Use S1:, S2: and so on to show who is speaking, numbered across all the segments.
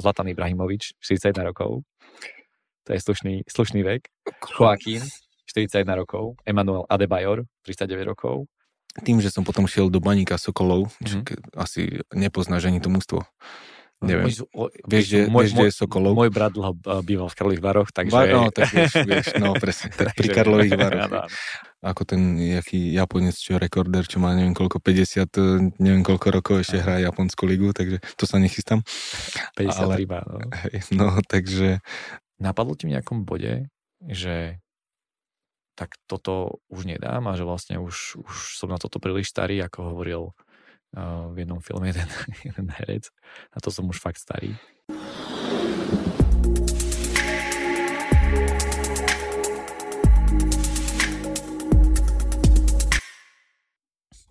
S1: Zlatan Ibrahimovič, 41 rokov. To je slušný, slušný vek. Joaquín, 41 rokov. Emanuel Adebayor, 39 rokov.
S2: Tým, že som potom šiel do Baníka Sokolov, mm-hmm. asi nepoznáš ani to mústvo. Neviem. Môj, o, vieš, že, môj, vieš, môj, je Sokolov?
S1: Môj brat dlho býval v Karlových Baroch, takže...
S2: Ba, no, tak vieš, vieš, no presne, tak pri Karlových Baroch. Ako ten jaký Japonec, čo rekorder, čo má neviem koľko, 50, neviem koľko rokov ešte hrá Japonskú ligu, takže to sa nechystám.
S1: 50 Ale, no.
S2: Hej, no, takže...
S1: Napadlo ti v nejakom bode, že tak toto už nedám a že vlastne už, už som na toto príliš starý, ako hovoril v jednom filme jeden, jeden herec. A to som už fakt starý.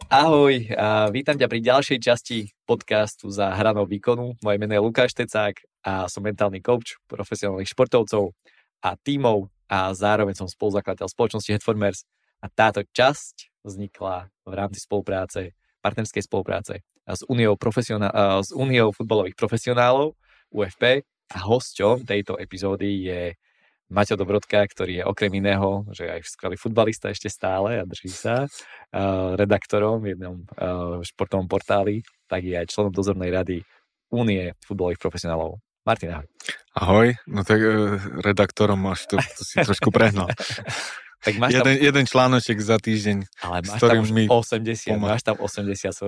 S1: Ahoj, a vítam ťa pri ďalšej časti podcastu za hranou výkonu. Moje meno je Lukáš Tecák a som mentálny coach profesionálnych športovcov a tímov a zároveň som spoluzakladateľ spoločnosti Headformers a táto časť vznikla v rámci spolupráce partnerskej spolupráce s Uniou, s Uniou futbalových profesionálov UFP a hosťom tejto epizódy je Maťo Dobrodka, ktorý je okrem iného, že aj skvelý futbalista ešte stále a drží sa, redaktorom v jednom športovom portáli, tak je aj členom dozornej rady Únie futbalových profesionálov. Martin, ahoj.
S2: Ahoj, no tak e, redaktorom máš to, to si trošku prehnal. Tak máš jeden, tam... jeden článoček za týždeň.
S1: Ale máš tam už mi 80, pomáha. máš tam 80, so,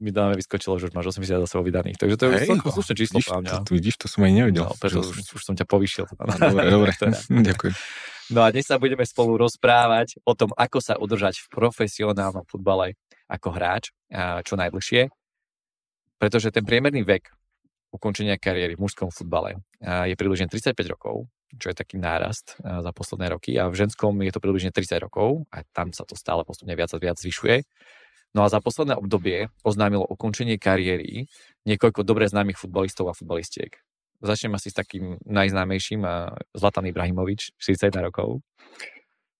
S1: mi dáme vyskočilo, že už máš 80 za sebou vydaných. Takže to je hey, celkom slušné číslo.
S2: Vidíš, to, to, vidíš, to som aj nevedel.
S1: No, preto už, už, som ťa povyšil.
S2: No, dobre, dobre. Teda. ďakujem.
S1: No a dnes sa budeme spolu rozprávať o tom, ako sa udržať v profesionálnom futbale ako hráč, čo najdlhšie. Pretože ten priemerný vek ukončenia kariéry v mužskom futbale je približne 35 rokov čo je taký nárast eh, za posledné roky a v ženskom je to približne 30 rokov a tam sa to stále postupne viac a viac zvyšuje. No a za posledné obdobie oznámilo ukončenie kariéry niekoľko dobre známych futbalistov a futbalistiek. Začnem asi s takým najznámejším Zlatan Ibrahimovič, 41 rokov.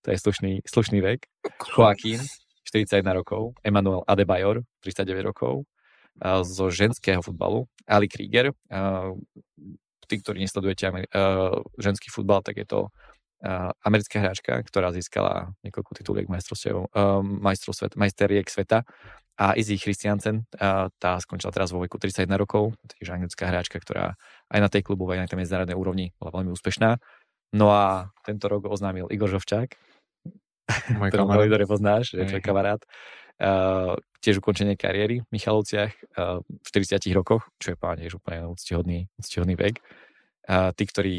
S1: To je slušný, slušný vek. Joaquín, 41 rokov. Emanuel Adebayor, 39 rokov. Zo ženského futbalu. Ali Krieger, tí, ktorí nesledujete uh, ženský futbal, tak je to uh, americká hráčka, ktorá získala niekoľko tituliek majstrovstiev, uh, majstrov majsteriek sveta a Izzy Christiansen, uh, tá skončila teraz vo veku 31 rokov, takže anglická hráčka, ktorá aj na tej klubu, aj na tej medzinárodnej úrovni bola veľmi úspešná. No a tento rok oznámil Igor Žovčák, môj kamarát. ktorý poznáš, je tvoj kamarát. Tiež ukončenie kariéry v Michalovciach v 40 rokoch, čo je páne, úplne úctihodný, úctihodný vek. Uh, tí, ktorí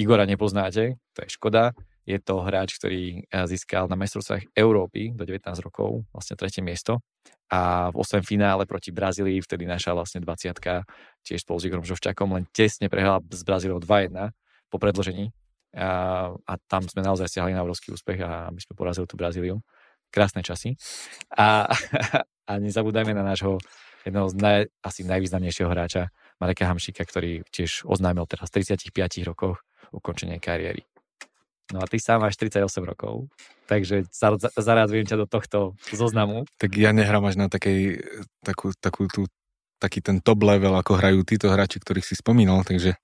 S1: Igora nepoznáte, to je škoda, je to hráč, ktorý získal na majstrovstvách Európy do 19 rokov, vlastne tretie miesto. A v 8 finále proti Brazílii vtedy naša vlastne 20 tiež spolu s Igorom Žovčakom len tesne prehrala s Brazíliou 2-1 po predložení a, a tam sme naozaj stiahli na obrovský úspech a my sme porazili tú Brazíliu krásne časy. A, a nezabúdajme na nášho jedného z naj, asi najvýznamnejšieho hráča, Mareka Hamšika, ktorý tiež oznámil teraz v 35 rokoch ukončenie kariéry. No a ty sám máš 38 rokov, takže zarázujem ťa do tohto zoznamu.
S2: Tak ja nehrám až na takej, takú, takú tú, taký ten top level, ako hrajú títo hráči, ktorých si spomínal, takže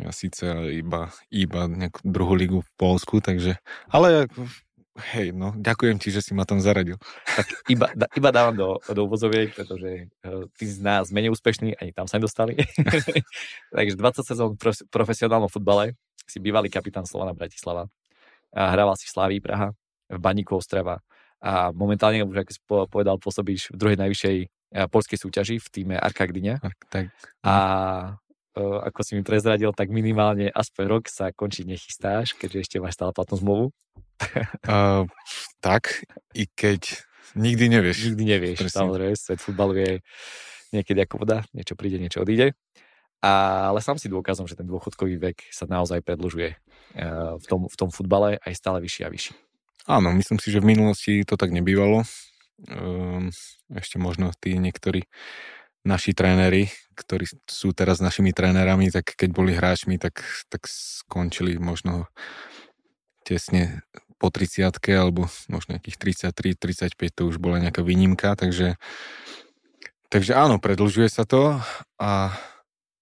S2: ja síce iba, iba nejakú druhú ligu v Polsku, takže, ale Hej, no, ďakujem ti, že si ma tam zaradil.
S1: Tak iba, da, iba dávam do, do úvozoviek, pretože uh, tí z nás menej úspešní, ani tam sa nedostali. Takže 20 sezón v profesionálnom futbale, si bývalý kapitán Slovana Bratislava. A hrával si v Slaví Praha, v Baníku Ostrava a momentálne, už ako si povedal, pôsobíš v druhej najvyššej uh, polskej súťaži v týme Arka Gdynia. Tak. A uh, ako si mi prezradil, tak minimálne aspoň rok sa končiť nechystáš, keďže ešte máš stále platnú zmluvu.
S2: Uh, tak, i keď nikdy nevieš.
S1: Nikdy nevieš, Presne. samozrejme, svet futbalu je niekedy ako voda, niečo príde, niečo odíde. A, ale sám si dôkazom, že ten dôchodkový vek sa naozaj predlžuje uh, v tom, v tom futbale aj stále vyšší a vyšší.
S2: Áno, myslím si, že v minulosti to tak nebývalo. Um, ešte možno tí niektorí naši tréneri, ktorí sú teraz našimi trénerami, tak keď boli hráčmi, tak, tak skončili možno tesne po 30 alebo možno nejakých 33, 35, to už bola nejaká výnimka, takže, takže áno, predlžuje sa to a,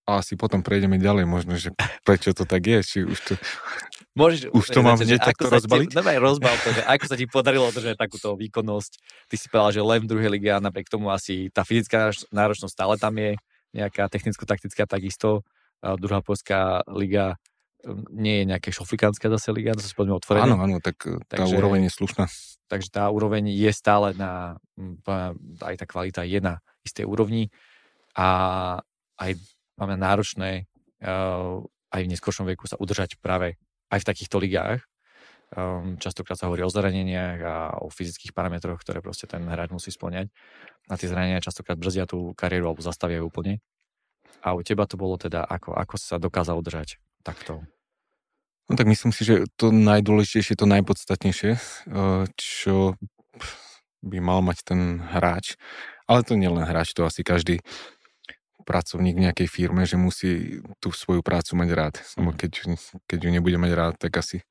S2: a asi potom prejdeme ďalej, možno, že prečo to tak je, či už to,
S1: Môžeš,
S2: už to mám hneď takto rozbaliť?
S1: Ti, rozbal to, že ako sa ti podarilo držať takúto výkonnosť. Ty si povedal, že len v druhej lige a napriek tomu asi tá fyzická náročnosť stále tam je, nejaká technicko-taktická takisto. A druhá polská liga um, nie je nejaká šoflikánska zase liga, to sa poďme otvorene.
S2: Áno, áno, tak e, tá takže, úroveň je slušná.
S1: Takže tá úroveň je stále na, aj tá kvalita je na istej úrovni a aj máme náročné uh, aj v neskôršom veku sa udržať práve aj v takýchto ligách. Um, častokrát sa hovorí o zraneniach a o fyzických parametroch, ktoré proste ten hráč musí splňať. A tie zranenia častokrát brzdia tú kariéru alebo zastavia úplne. A u teba to bolo teda ako? Ako sa dokázal udržať takto?
S2: No tak myslím si, že to najdôležitejšie, to najpodstatnejšie, čo by mal mať ten hráč, ale to nie len hráč, to asi každý pracovník v nejakej firme, že musí tú svoju prácu mať rád. Lebo keď, keď ju nebude mať rád, tak asi,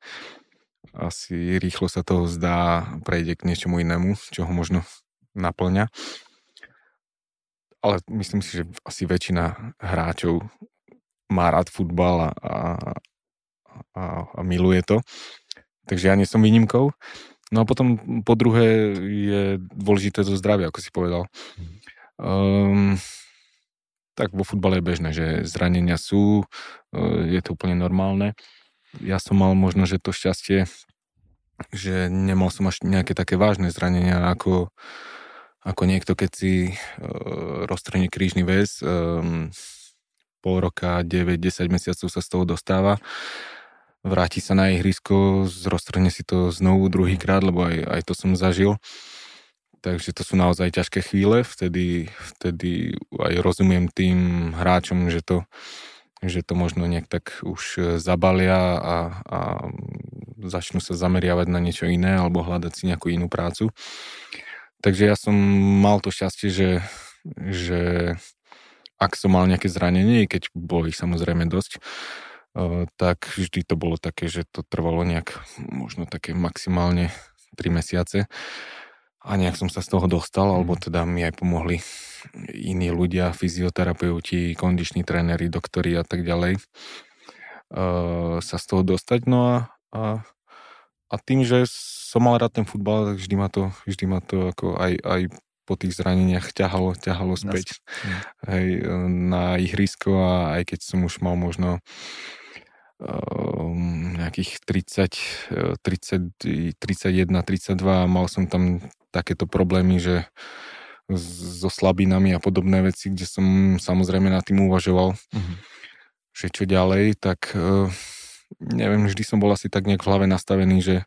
S2: asi rýchlo sa toho zdá, prejde k niečomu inému, čo ho možno naplňa. Ale myslím si, že asi väčšina hráčov má rád futbal a, a, a, a miluje to. Takže ja nie som výnimkou. No a potom po druhé je dôležité to zdravie, ako si povedal. Um, tak vo futbale je bežné, že zranenia sú, e, je to úplne normálne. Ja som mal možno, že to šťastie, že nemal som až nejaké také vážne zranenia, ako, ako niekto, keď si uh, roztrhne krížny väz, um, pol roka, 9-10 mesiacov sa z toho dostáva, vráti sa na ihrisko, roztrhne si to znovu druhýkrát, lebo aj, aj to som zažil. Takže to sú naozaj ťažké chvíle, vtedy, vtedy aj rozumiem tým hráčom, že to, že to možno nejak tak už e, zabalia a, a začnú sa zameriavať na niečo iné alebo hľadať si nejakú inú prácu. Takže ja som mal to šťastie, že, že ak som mal nejaké zranenie, keď bolo ich samozrejme dosť, e, tak vždy to bolo také, že to trvalo nejak možno také maximálne 3 mesiace a nejak som sa z toho dostal, alebo mhm. teda mi aj pomohli iní ľudia, fyzioterapeuti, kondiční tréneri, doktori a tak ďalej uh, sa z toho dostať. No a, a, a tým, že som mal rád ten futbal, tak vždy ma to, vždy ma to ako aj, aj po tých zraneniach ťahalo, ťahalo späť hej, na ihrisko a aj keď som už mal možno um, nejakých 30, 30, 31, 32 mal som tam takéto problémy, že so slabinami a podobné veci, kde som samozrejme nad tým uvažoval, mm-hmm. že čo ďalej, tak uh, neviem, vždy som bol asi tak nejak v hlave nastavený, že,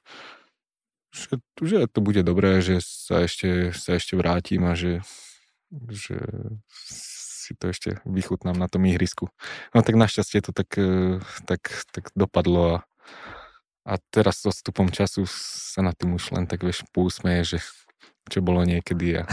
S2: že, že to bude dobré, že sa ešte, sa ešte vrátim a že, že si to ešte vychutnám na tom ihrisku. No tak našťastie to tak, e, tak, tak dopadlo a, a teraz s odstupom času sa na tým už len tak vieš pousmeje, že čo bolo niekedy a,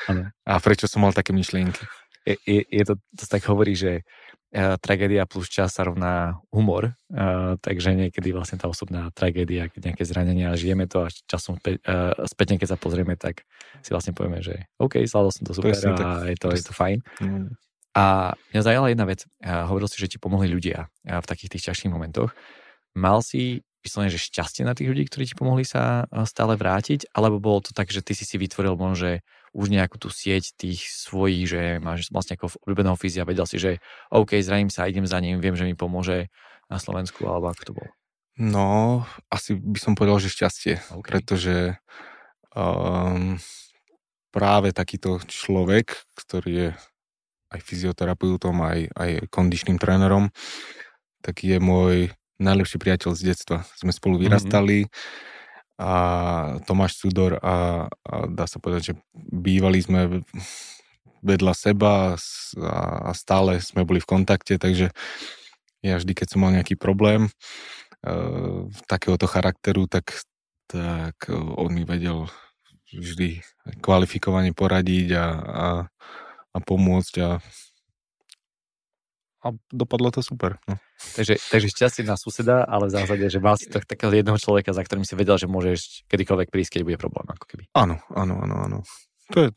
S2: a prečo som mal také myšlienky.
S1: Je, je, je to, to tak hovorí, že uh, tragédia plus čas sa rovná humor, uh, takže niekedy vlastne tá osobná tragédia, keď nejaké zranenia, žijeme to a časom pe, uh, spätne, keď sa pozrieme, tak si vlastne povieme, že OK, zvládol som to super Presne, a tak, je, to, je to fajn. Mm. A mňa zaujala jedna vec. Hovoril si, že ti pomohli ľudia v takých tých ťažších momentoch. Mal si vyslovene, že šťastie na tých ľudí, ktorí ti pomohli sa stále vrátiť, alebo bolo to tak, že ty si si vytvoril možno, že už nejakú tú sieť tých svojich, že máš vlastne ako obľúbeného fyzia, vedel si, že OK, zraním sa, idem za ním, viem, že mi pomôže na Slovensku, alebo ako to bolo?
S2: No, asi by som povedal, že šťastie, okay. pretože um, práve takýto človek, ktorý je aj fyzioterapeutom, aj, aj kondičným trénerom, tak je môj najlepší priateľ z detstva. Sme spolu mhm. vyrastali mm-hmm. a Tomáš Sudor a, a dá sa povedať, že bývali sme vedľa seba a, a stále sme boli v kontakte, takže ja vždy, keď som mal nejaký problém uh, takéhoto charakteru, tak, tak on mi vedel vždy kvalifikovane poradiť a, a, a pomôcť a a dopadlo to super. No.
S1: Takže, takže šťastie na suseda, ale v zásade, že mal si tak, takého jedného človeka, za ktorým si vedel, že môžeš kedykoľvek prísť, keď bude problém. Ako keby.
S2: Áno, áno, áno, áno. To je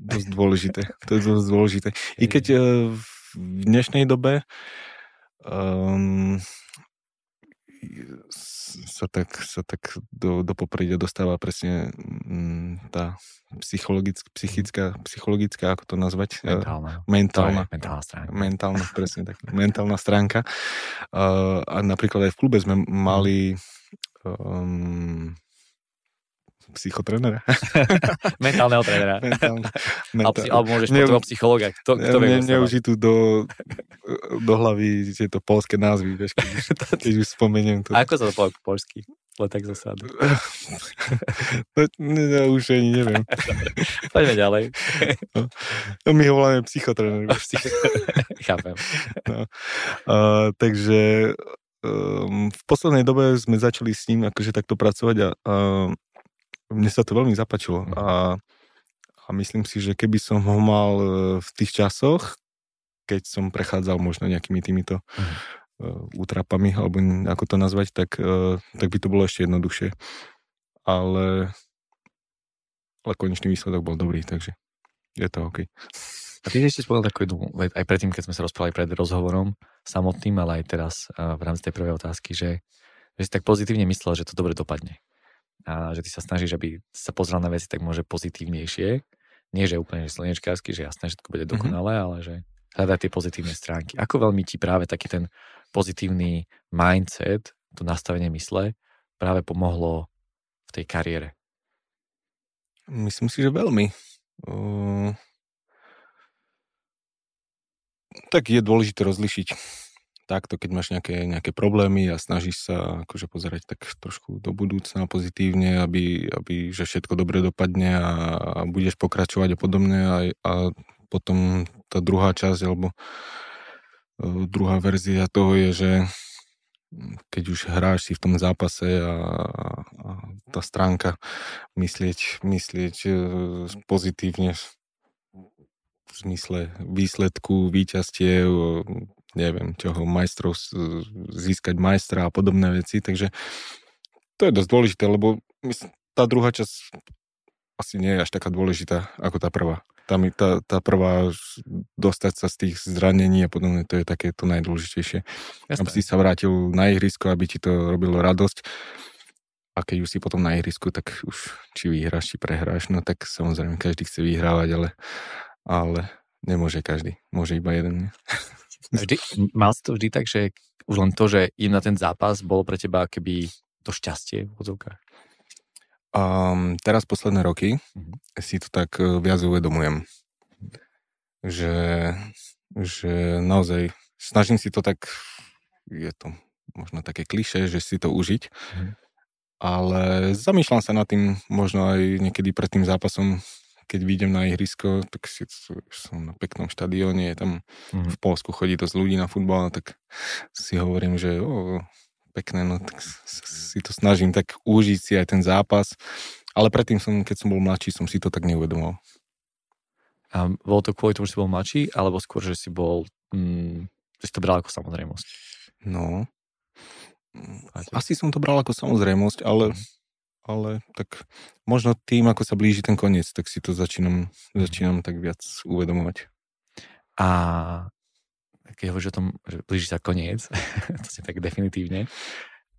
S2: dosť dôležité. To je dosť dôležité. I keď uh, v dnešnej dobe um, sa tak, sa tak do, do popredia dostáva presne mm, tá psychologická, psychická, psychologická, ako to nazvať?
S1: Mentálna.
S2: Mentálna.
S1: mentálna stránka.
S2: Mentálna, presne tak. Mentálna stránka. Uh, a napríklad aj v klube sme mali um, psychotrenera.
S1: Mentálneho trénera. Mentálne, mentál... alebo môžeš športového psychologa. Kto, kto
S2: ne, neužitú do, do hlavy tieto polské názvy, vieš, keď, už, keď už spomeniem to.
S1: Ako sa to povie po polsky? Tak zasadu.
S2: no, ne, ne, už ani neviem.
S1: Poďme ďalej.
S2: No, no my ho voláme psychotrener.
S1: Chápem.
S2: No. Uh, takže um, v poslednej dobe sme začali s ním akože takto pracovať a, a mne sa to veľmi zapačilo mhm. a, a myslím si, že keby som ho mal e, v tých časoch, keď som prechádzal možno nejakými týmito uh-huh. útrapami, alebo ako to nazvať, tak, uh, tak by to bolo ešte jednoduchšie. Ale, ale konečný výsledok bol dobrý, takže je to OK.
S1: A ty ešte spomenul takú jednu, aj predtým, keď sme sa rozprávali pred rozhovorom samotným, ale aj teraz v rámci tej prvej otázky, že, že si tak pozitívne myslel, že to dobre dopadne a že ty sa snažíš, aby sa pozrel na veci tak môže pozitívnejšie. Nie, že úplne že slnečkársky, že jasné, že to bude mhm. dokonalé, mm-hmm. ale že hľadať tie pozitívne stránky. Ako veľmi ti práve taký ten pozitívny mindset, to nastavenie mysle práve pomohlo v tej kariére?
S2: Myslím si, že veľmi. Uh, tak je dôležité rozlišiť takto, keď máš nejaké, nejaké problémy a snažíš sa akože pozerať tak trošku do budúcna pozitívne, aby, aby že všetko dobre dopadne a, a budeš pokračovať a podobne a, a potom tá druhá časť alebo uh, druhá verzia toho je, že keď už hráš si v tom zápase a, a tá stránka myslieť, myslieť uh, pozitívne v zmysle výsledku, víťazstiev, neviem čoho, majstrov, získať majstra a podobné veci, takže to je dosť dôležité, lebo tá druhá časť asi nie je až taká dôležitá ako tá prvá. Tá, tá, tá prvá, dostať sa z tých zranení a podobne, to je také to najdôležitejšie. Jasne. Aby si sa vrátil na ihrisko, aby ti to robilo radosť. A keď už si potom na ihrisku, tak už či vyhráš, či prehráš, no tak samozrejme každý chce vyhrávať, ale, ale nemôže každý. Môže iba jeden.
S1: Vždy, mal si to vždy tak, že už len to, že im na ten zápas bolo pre teba keby to šťastie v odzovkách?
S2: Um, teraz posledné roky mm-hmm. si to tak e, viac uvedomujem. Že, že naozaj snažím si to tak, je to možno také kliše, že si to užiť, mm-hmm. ale zamýšľam sa nad tým možno aj niekedy pred tým zápasom, keď vidím na ihrisko, tak si, som na peknom štadióne, je tam mm. v Polsku chodí dosť ľudí na futbal, tak si hovorím, že o, pekné, no tak si to snažím tak užiť si aj ten zápas, ale predtým som, keď som bol mladší, som si to tak neuvedomoval.
S1: A bolo to kvôli tomu, že si bol mladší, alebo skôr, že si bol, mm, že si to bral ako samozrejmosť?
S2: No, asi som to bral ako samozrejmosť, ale mm ale tak možno tým, ako sa blíži ten koniec, tak si to začínam, začínam tak viac uvedomovať.
S1: A keď hovoríš o tom, že blíži sa koniec, to si tak definitívne,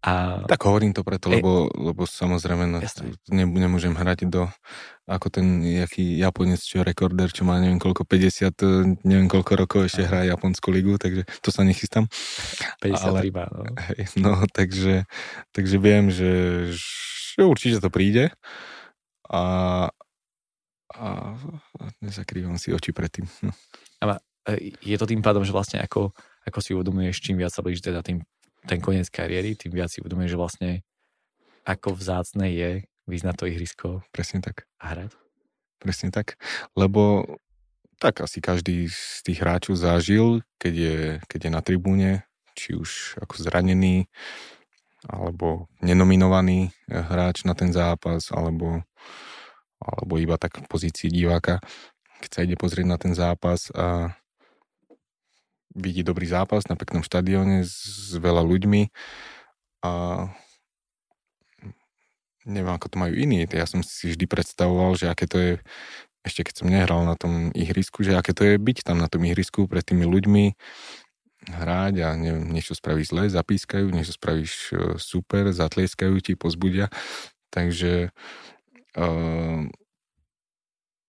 S1: a...
S2: Tak hovorím to preto, lebo, lebo samozrejme na, ne, nemôžem hrať do ako ten jaký Japonec, čo rekorder, čo má neviem koľko, 50, neviem koľko rokov ešte hrá Japonskú ligu, takže to sa nechystám.
S1: 50 Ale, ryba, no.
S2: Hej, no, takže, takže viem, že určite to príde a, a nezakrývam si oči predtým. No.
S1: A je to tým pádom, že vlastne ako, ako si uvedomuješ, čím viac sa blíži teda tým, ten koniec kariéry, tým viac si uvedomuješ, že vlastne ako vzácne je vyznať to ihrisko.
S2: Presne tak.
S1: A hrať.
S2: Presne tak, lebo tak asi každý z tých hráčov zažil, keď je, keď je na tribúne, či už ako zranený, alebo nenominovaný eh, hráč na ten zápas, alebo, alebo iba tak v pozícii diváka, keď sa ide pozrieť na ten zápas a vidí dobrý zápas na peknom štadióne s veľa ľuďmi a neviem, ako to majú iní. Ja som si vždy predstavoval, že aké to je, ešte keď som nehral na tom ihrisku, že aké to je byť tam na tom ihrisku pred tými ľuďmi, hrať a neviem, niečo spraví zle, zapískajú, niečo spravíš e, super, zatlieskajú ti, pozbudia. Takže uh,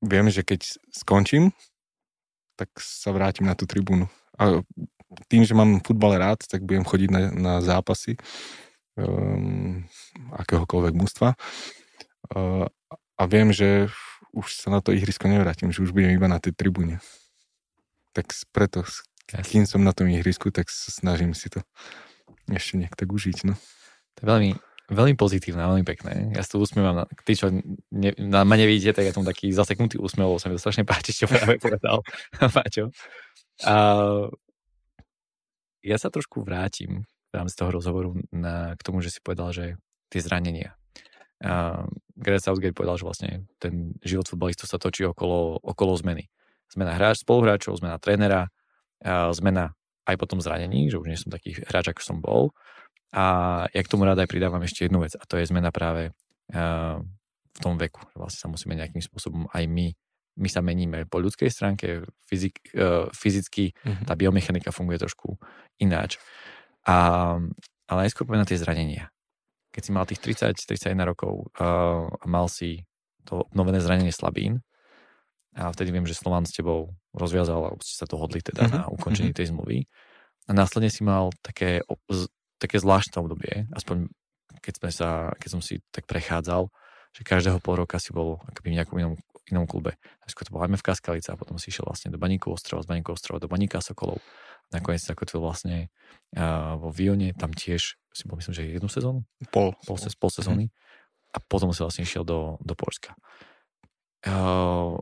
S2: viem, že keď skončím, tak sa vrátim na tú tribúnu. A tým, že mám futbal rád, tak budem chodiť na, na zápasy um, akéhokoľvek mústva. Uh, a viem, že už sa na to ihrisko nevrátim, že už budem iba na tej tribúne. Tak preto kým som na tom ihrisku, tak sa snažím si to ešte nejak tak užiť. No.
S1: To je veľmi, veľmi pozitívne, veľmi pekné. Ja si to usmievam. Tí, čo ne, na, ma nevidíte, tak ja som taký zaseknutý úsmev, sa mi to strašne páči, čo práve povedal Paťo. A ja sa trošku vrátim v rámci toho rozhovoru na, k tomu, že si povedal, že tie zranenia. Uh, Gareth Southgate povedal, že vlastne ten život futbalistu sa točí okolo, okolo zmeny. Zmena hráč, spoluhráčov, zmena trénera, zmena aj po tom zranení, že už nie som taký hráč, ako som bol. A ja k tomu rád aj pridávam ešte jednu vec a to je zmena práve v tom veku. Vlastne sa musíme nejakým spôsobom aj my my sa meníme po ľudskej stránke, fyzik, fyzicky mm-hmm. tá biomechanika funguje trošku ináč. A, ale najskôr poviem na tie zranenia. Keď si mal tých 30-31 rokov a mal si to obnovené zranenie slabín, a vtedy viem, že Slovan s tebou rozviazal, alebo ste sa to hodli teda uh-huh. na ukončení uh-huh. tej zmluvy. A následne si mal také, také zvláštne obdobie, aspoň keď, sme sa, keď som si tak prechádzal, že každého pol roka si bol akoby v nejakom inom, inom klube. Najskôr to bol MFK Skalica, a potom si išiel vlastne do Baníku ostrova, z Baníku ostrova do Baníka Sokolov. Nakoniec si zakotvil vlastne uh, vo Vione, tam tiež si bol myslím, že jednu sezónu?
S2: Pol.
S1: Pol, pol sezóny. Uh-huh. A potom si vlastne išiel do, do Polska. Uh,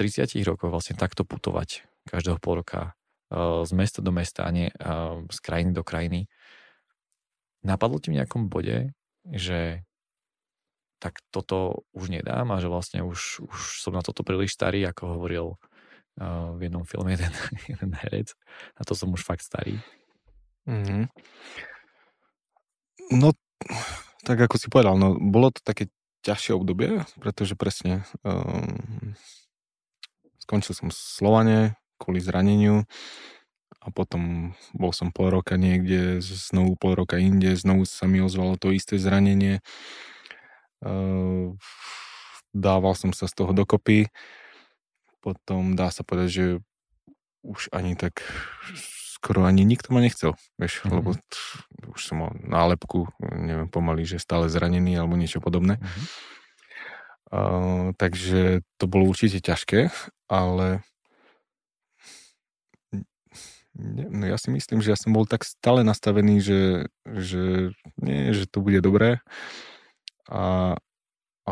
S1: 30 rokoch vlastne takto putovať každého pol roka uh, z mesta do mesta a nie uh, z krajiny do krajiny. Napadlo ti v nejakom bode, že tak toto už nedám a že vlastne už, už som na toto príliš starý, ako hovoril uh, v jednom filme jeden, jeden herec. Na to som už fakt starý.
S2: Mm-hmm. No, tak ako si povedal, no, bolo to také ťažšie obdobie, pretože presne um, skončil som Slovane kvôli zraneniu a potom bol som pol roka niekde, znovu pol roka inde, znovu sa mi ozvalo to isté zranenie. Ehm, dával som sa z toho dokopy. Potom dá sa povedať, že už ani tak skoro ani nikto ma nechcel, vieš, mm-hmm. lebo t- už som mal nálepku, neviem pomaly, že stále zranený alebo niečo podobné. Mm-hmm. Uh, takže to bolo určite ťažké, ale no ja si myslím, že ja som bol tak stále nastavený, že, že nie, že to bude dobré a, a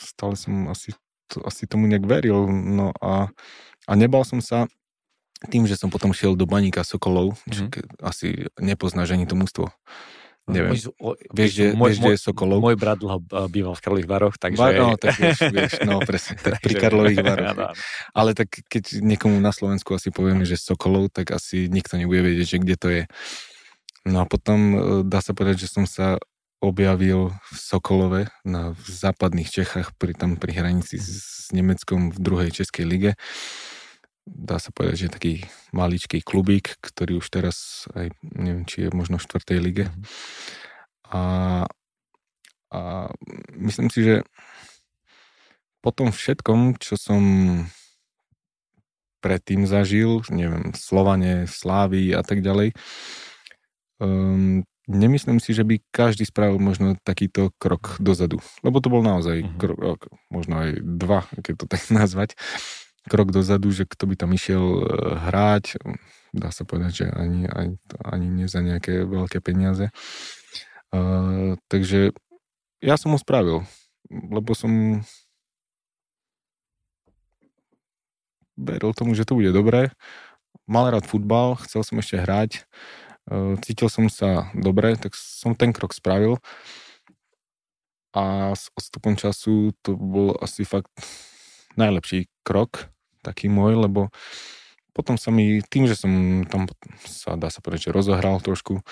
S2: stále som asi, to, asi tomu nejak veril, no a, a nebal som sa tým, že som potom šiel do Baníka Sokolov, mm-hmm. asi nepoznáš ani to mústvo. Neviem. Môj, o, vieš, že, môj, vieš, môj, je Sokolov?
S1: Môj brat dlho býval v Karlových Varoch, takže...
S2: Bar, no, tak vieš, vieš, no presne, tak pri Karlových Varoch. Ale tak keď niekomu na Slovensku asi povieme, že Sokolov, tak asi nikto nebude vedieť, že kde to je. No a potom e, dá sa povedať, že som sa objavil v Sokolove na, v západných Čechách, pri, tam pri hranici s, s Nemeckom v druhej Českej lige dá sa povedať, že taký maličký klubík, ktorý už teraz aj neviem, či je možno v štvrtej lige. Mhm. A, a myslím si, že po tom všetkom, čo som predtým zažil, neviem, Slovane, v Slávii a tak ďalej, um, nemyslím si, že by každý spravil možno takýto krok dozadu. Lebo to bol naozaj mm-hmm. krok, možno aj dva, keď to tak nazvať krok dozadu, že kto by tam išiel e, hrať, dá sa povedať, že ani, ani, ani nie za nejaké veľké peniaze. Uh, takže ja som ho spravil, lebo som veril tomu, že to bude dobré. Mal rád futbal, chcel som ešte hrať, uh, cítil som sa dobre, tak som ten krok spravil. A s odstupom času to bol asi fakt najlepší krok, taký môj, lebo potom sa mi, tým, že som tam sa, dá sa povedať, že rozohral trošku,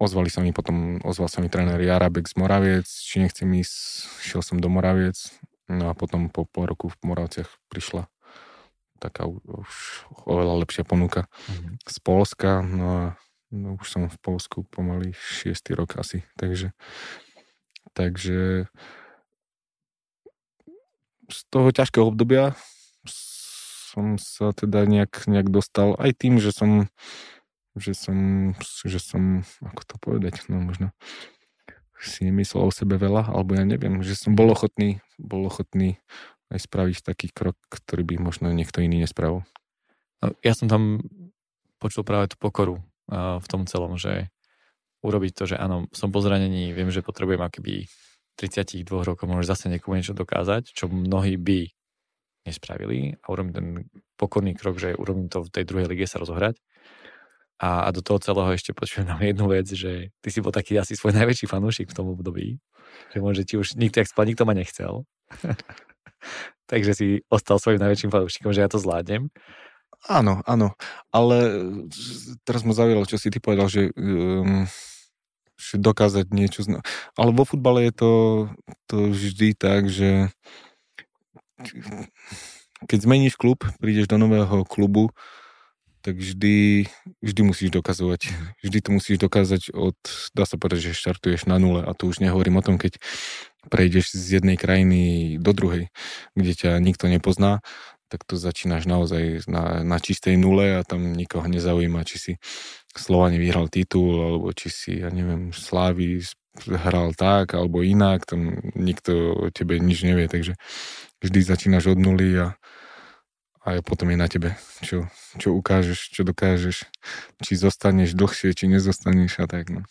S2: ozvali sa mi potom, ozval sa mi tréner Jarabek z Moraviec, či nechcem ísť, šiel som do Moraviec, No a potom po pol roku v Moravciach prišla taká už oveľa lepšia ponuka mm-hmm. z Polska, no a no už som v Polsku pomaly 6. rok asi, takže takže z toho ťažkého obdobia som sa teda nejak, nejak dostal aj tým, že som že som, že som, ako to povedať, no možno si nemyslel o sebe veľa, alebo ja neviem, že som bol ochotný, bol ochotný aj spraviť taký krok, ktorý by možno niekto iný nespravil.
S1: No, ja som tam počul práve tú pokoru v tom celom, že urobiť to, že áno, som po zranení, viem, že potrebujem akoby 32 rokov môže zase niekomu niečo dokázať, čo mnohí by nespravili a urobím ten pokorný krok, že urobím to v tej druhej lige sa rozohrať. A, a do toho celého ešte počujem nám jednu vec, že ty si bol taký asi svoj najväčší fanúšik v tom období, že môže ti už nikto, jak spať, nikto ma nechcel. Takže si ostal svojim najväčším fanúšikom, že ja to zvládnem.
S2: Áno, áno, ale teraz ma zaujalo, čo si ty povedal, že, um, že dokázať niečo zna- Ale vo futbale je to, to vždy tak, že keď zmeníš klub, prídeš do nového klubu, tak vždy, vždy musíš dokazovať. Vždy to musíš dokázať od, dá sa povedať, že štartuješ na nule a tu už nehovorím o tom, keď prejdeš z jednej krajiny do druhej, kde ťa nikto nepozná, tak to začínaš naozaj na, na čistej nule a tam nikoho nezaujíma, či si Slovane vyhral titul, alebo či si, ja neviem, Slávy hral tak, alebo inak, tam nikto o tebe nič nevie, takže vždy začínaš od nuly a, a potom je na tebe, čo, čo ukážeš, čo dokážeš, či zostaneš dlhšie, či nezostaneš a tak. No.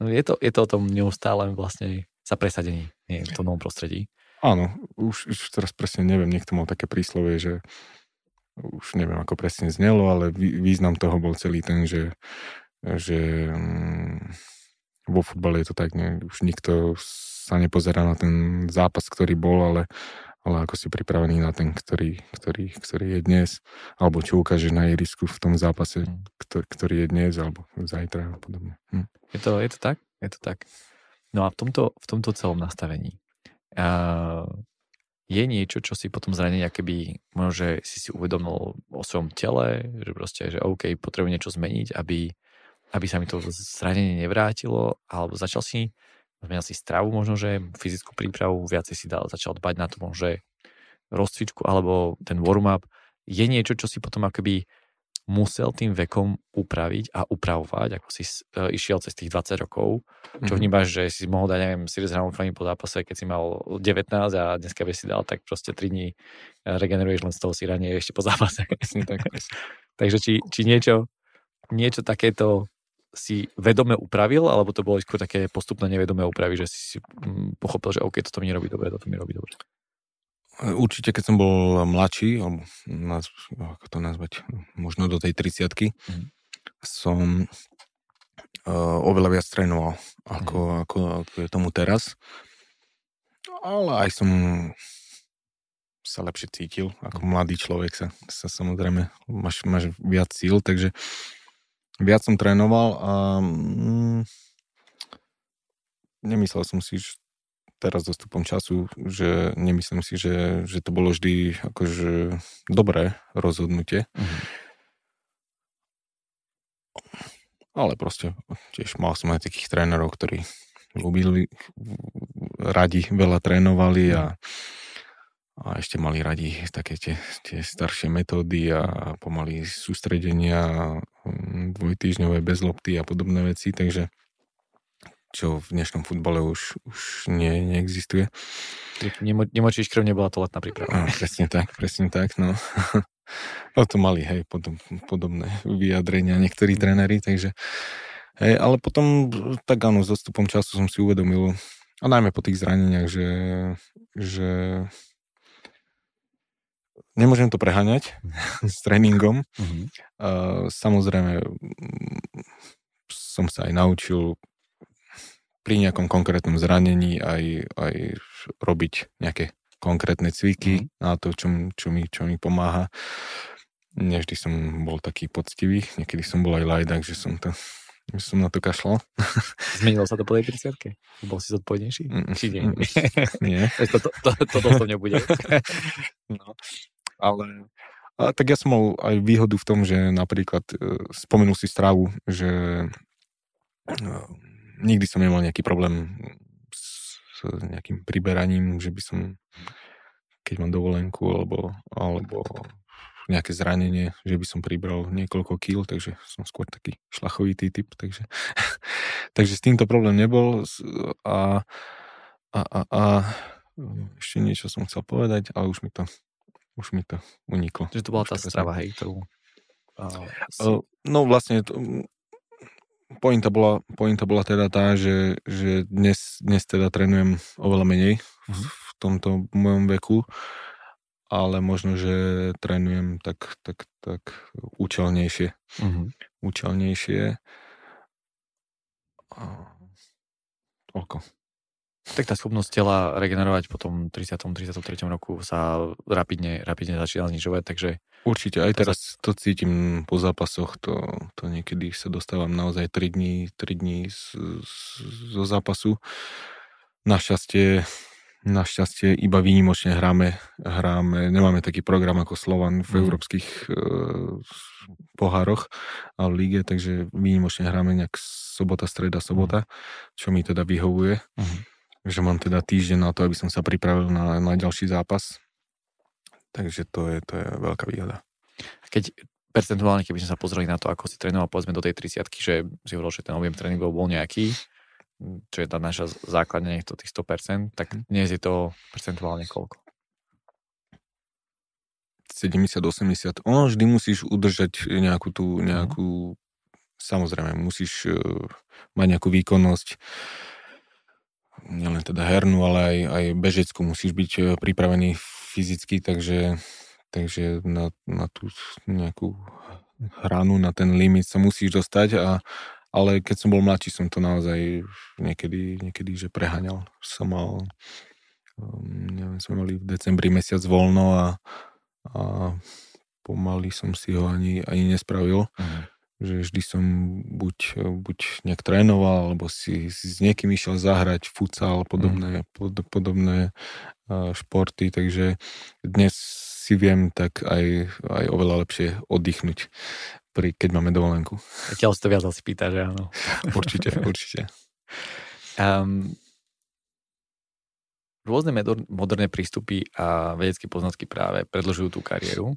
S1: No je, to, je to o tom neustálem vlastne sa presadení nie, v tom novom prostredí.
S2: Áno, už, už teraz presne neviem, niekto mal také príslovie, že už neviem, ako presne znelo, ale význam toho bol celý ten, že, že mm, vo futbale je to tak, ne, už nikto sa nepozerá na ten zápas, ktorý bol, ale ale ako si pripravený na ten, ktorý, ktorý, ktorý je dnes, alebo čo ukáže na irisku v tom zápase, mm. ktorý, ktorý je dnes, alebo zajtra a podobne. Hm.
S1: Je, to, je to tak? Je to tak. No a v tomto, v tomto celom nastavení uh, je niečo, čo si potom zranenie, keby možno, že si si uvedomil o svojom tele, že proste, že OK, potrebujem niečo zmeniť, aby, aby sa mi to zranenie nevrátilo, alebo začal si zmenil si stravu možno, že fyzickú prípravu, viacej si dal, začal dbať na to že rozcvičku alebo ten warm-up je niečo, čo si potom akoby musel tým vekom upraviť a upravovať, ako si uh, išiel cez tých 20 rokov, čo mm-hmm. vnímaš, že si mohol dať, neviem, Sirius Ramon po zápase, keď si mal 19 a dneska by si dal, tak proste 3 dní regeneruješ len z toho sírania ešte po zápase. Takže či, či niečo, niečo takéto si vedome upravil, alebo to bolo skôr také postupné nevedomé úpravy, že si mm, pochopil, že OK, toto mi robí dobre, toto mi robí dobre?
S2: Určite, keď som bol mladší, alebo naz, ako to nazvať, možno do tej 30 mm. som uh, oveľa viac trénoval, ako, mm. ako, ako je tomu teraz. Ale aj som sa lepšie cítil, ako mladý človek sa, sa samozrejme, máš, máš viac síl, takže viac som trénoval a mm, nemyslel som si, že teraz dostupom času, že nemyslím si, že, že to bolo vždy akože dobré rozhodnutie. Mm-hmm. Ale proste tiež mal som aj takých trénerov, ktorí ľúbili, radi veľa trénovali a a ešte mali radi také tie, tie staršie metódy a pomaly sústredenia, mm, dvojtýžňové bez lopty a podobné veci, takže čo v dnešnom futbale už, už nie, neexistuje.
S1: Nemo, nemočíš krv, nebola to letná príprava.
S2: No, presne tak, presne tak, no. no to mali, hej, podob, podobné vyjadrenia niektorí tréneri, takže hej, ale potom, tak áno, s odstupom času som si uvedomil, a najmä po tých zraneniach, že, že Nemôžem to preháňať s tréningom. Mm-hmm. Uh, samozrejme, som sa aj naučil pri nejakom konkrétnom zranení aj, aj robiť nejaké konkrétne cviky mm-hmm. na to, čo, čo, mi, čo mi pomáha. Nevždy som bol taký poctivý, niekedy som bol aj lajdak, že som to som na to kašľal.
S1: Zmenilo sa to po tej 30 Bol si zodpovednejší? Mm, Či nie?
S2: nie.
S1: to, to, to, to, to to nebude.
S2: no, ale a tak ja som mal aj výhodu v tom, že napríklad e, spomenul si stravu, že e, nikdy som nemal nejaký problém s, s nejakým priberaním, že by som keď mám dovolenku alebo, alebo nejaké zranenie, že by som pribral niekoľko kýl, takže som skôr taký šlachovitý typ, takže, takže s týmto problém nebol. A, a, a, a ešte niečo som chcel povedať, ale už mi to už mi to uniklo.
S1: Že to bola tá strava, hej, ktorú...
S2: Uh. No vlastne, to, pointa bola, pointa bola teda tá, že, že dnes, dnes teda trénujem oveľa menej v tomto mojom veku ale možno, že trénujem tak, tak, tak účelnejšie. Uh-huh. Účelnejšie. Toľko.
S1: Tak tá schopnosť tela regenerovať po tom 30. 33. roku sa rapidne, rapidne začína znižovať, takže...
S2: Určite, aj teraz to cítim po zápasoch, to, to niekedy sa dostávam naozaj 3 dní, 3 dní z, z, zo zápasu. Našťastie Našťastie iba výnimočne hráme, hráme, nemáme taký program ako Slovan v mm. európskych e, pohároch a v líge, takže výnimočne hráme nejak sobota, streda, sobota, čo mi teda vyhovuje. Mm. Že mám teda týždeň na to, aby som sa pripravil na, na ďalší zápas. Takže to je, to je veľká výhoda.
S1: Keď percentuálne, keby sme sa pozreli na to, ako si trénoval povedzme do tej 30 že si hovoril, že ten objem tréningov bol nejaký, čo je tá naša základne, to tých 100%, tak mhm. dnes je to percentuálne koľko?
S2: 70-80. Ono vždy musíš udržať nejakú tú, mhm. nejakú, samozrejme, musíš uh, mať nejakú výkonnosť, nielen teda hernú, ale aj, aj bežeckú, musíš byť uh, pripravený fyzicky, takže, takže na, na tú nejakú hranu, na ten limit sa musíš dostať a, ale keď som bol mladší, som to naozaj niekedy, niekedy že preháňal. Som mal, um, neviem, sme mali v decembri mesiac voľno a, a pomaly som si ho ani, ani nespravil. Uh-huh. Že vždy som buď, buď nejak trénoval, alebo si, si s niekým išiel zahrať futsal, podobné, uh-huh. pod, podobné uh, športy, takže dnes si viem tak aj, aj oveľa lepšie oddychnúť pri, keď máme dovolenku.
S1: Zatiaľ si to viac asi pýta, že áno.
S2: určite, určite.
S1: Um, rôzne moderné prístupy a vedecké poznatky práve predlžujú tú kariéru.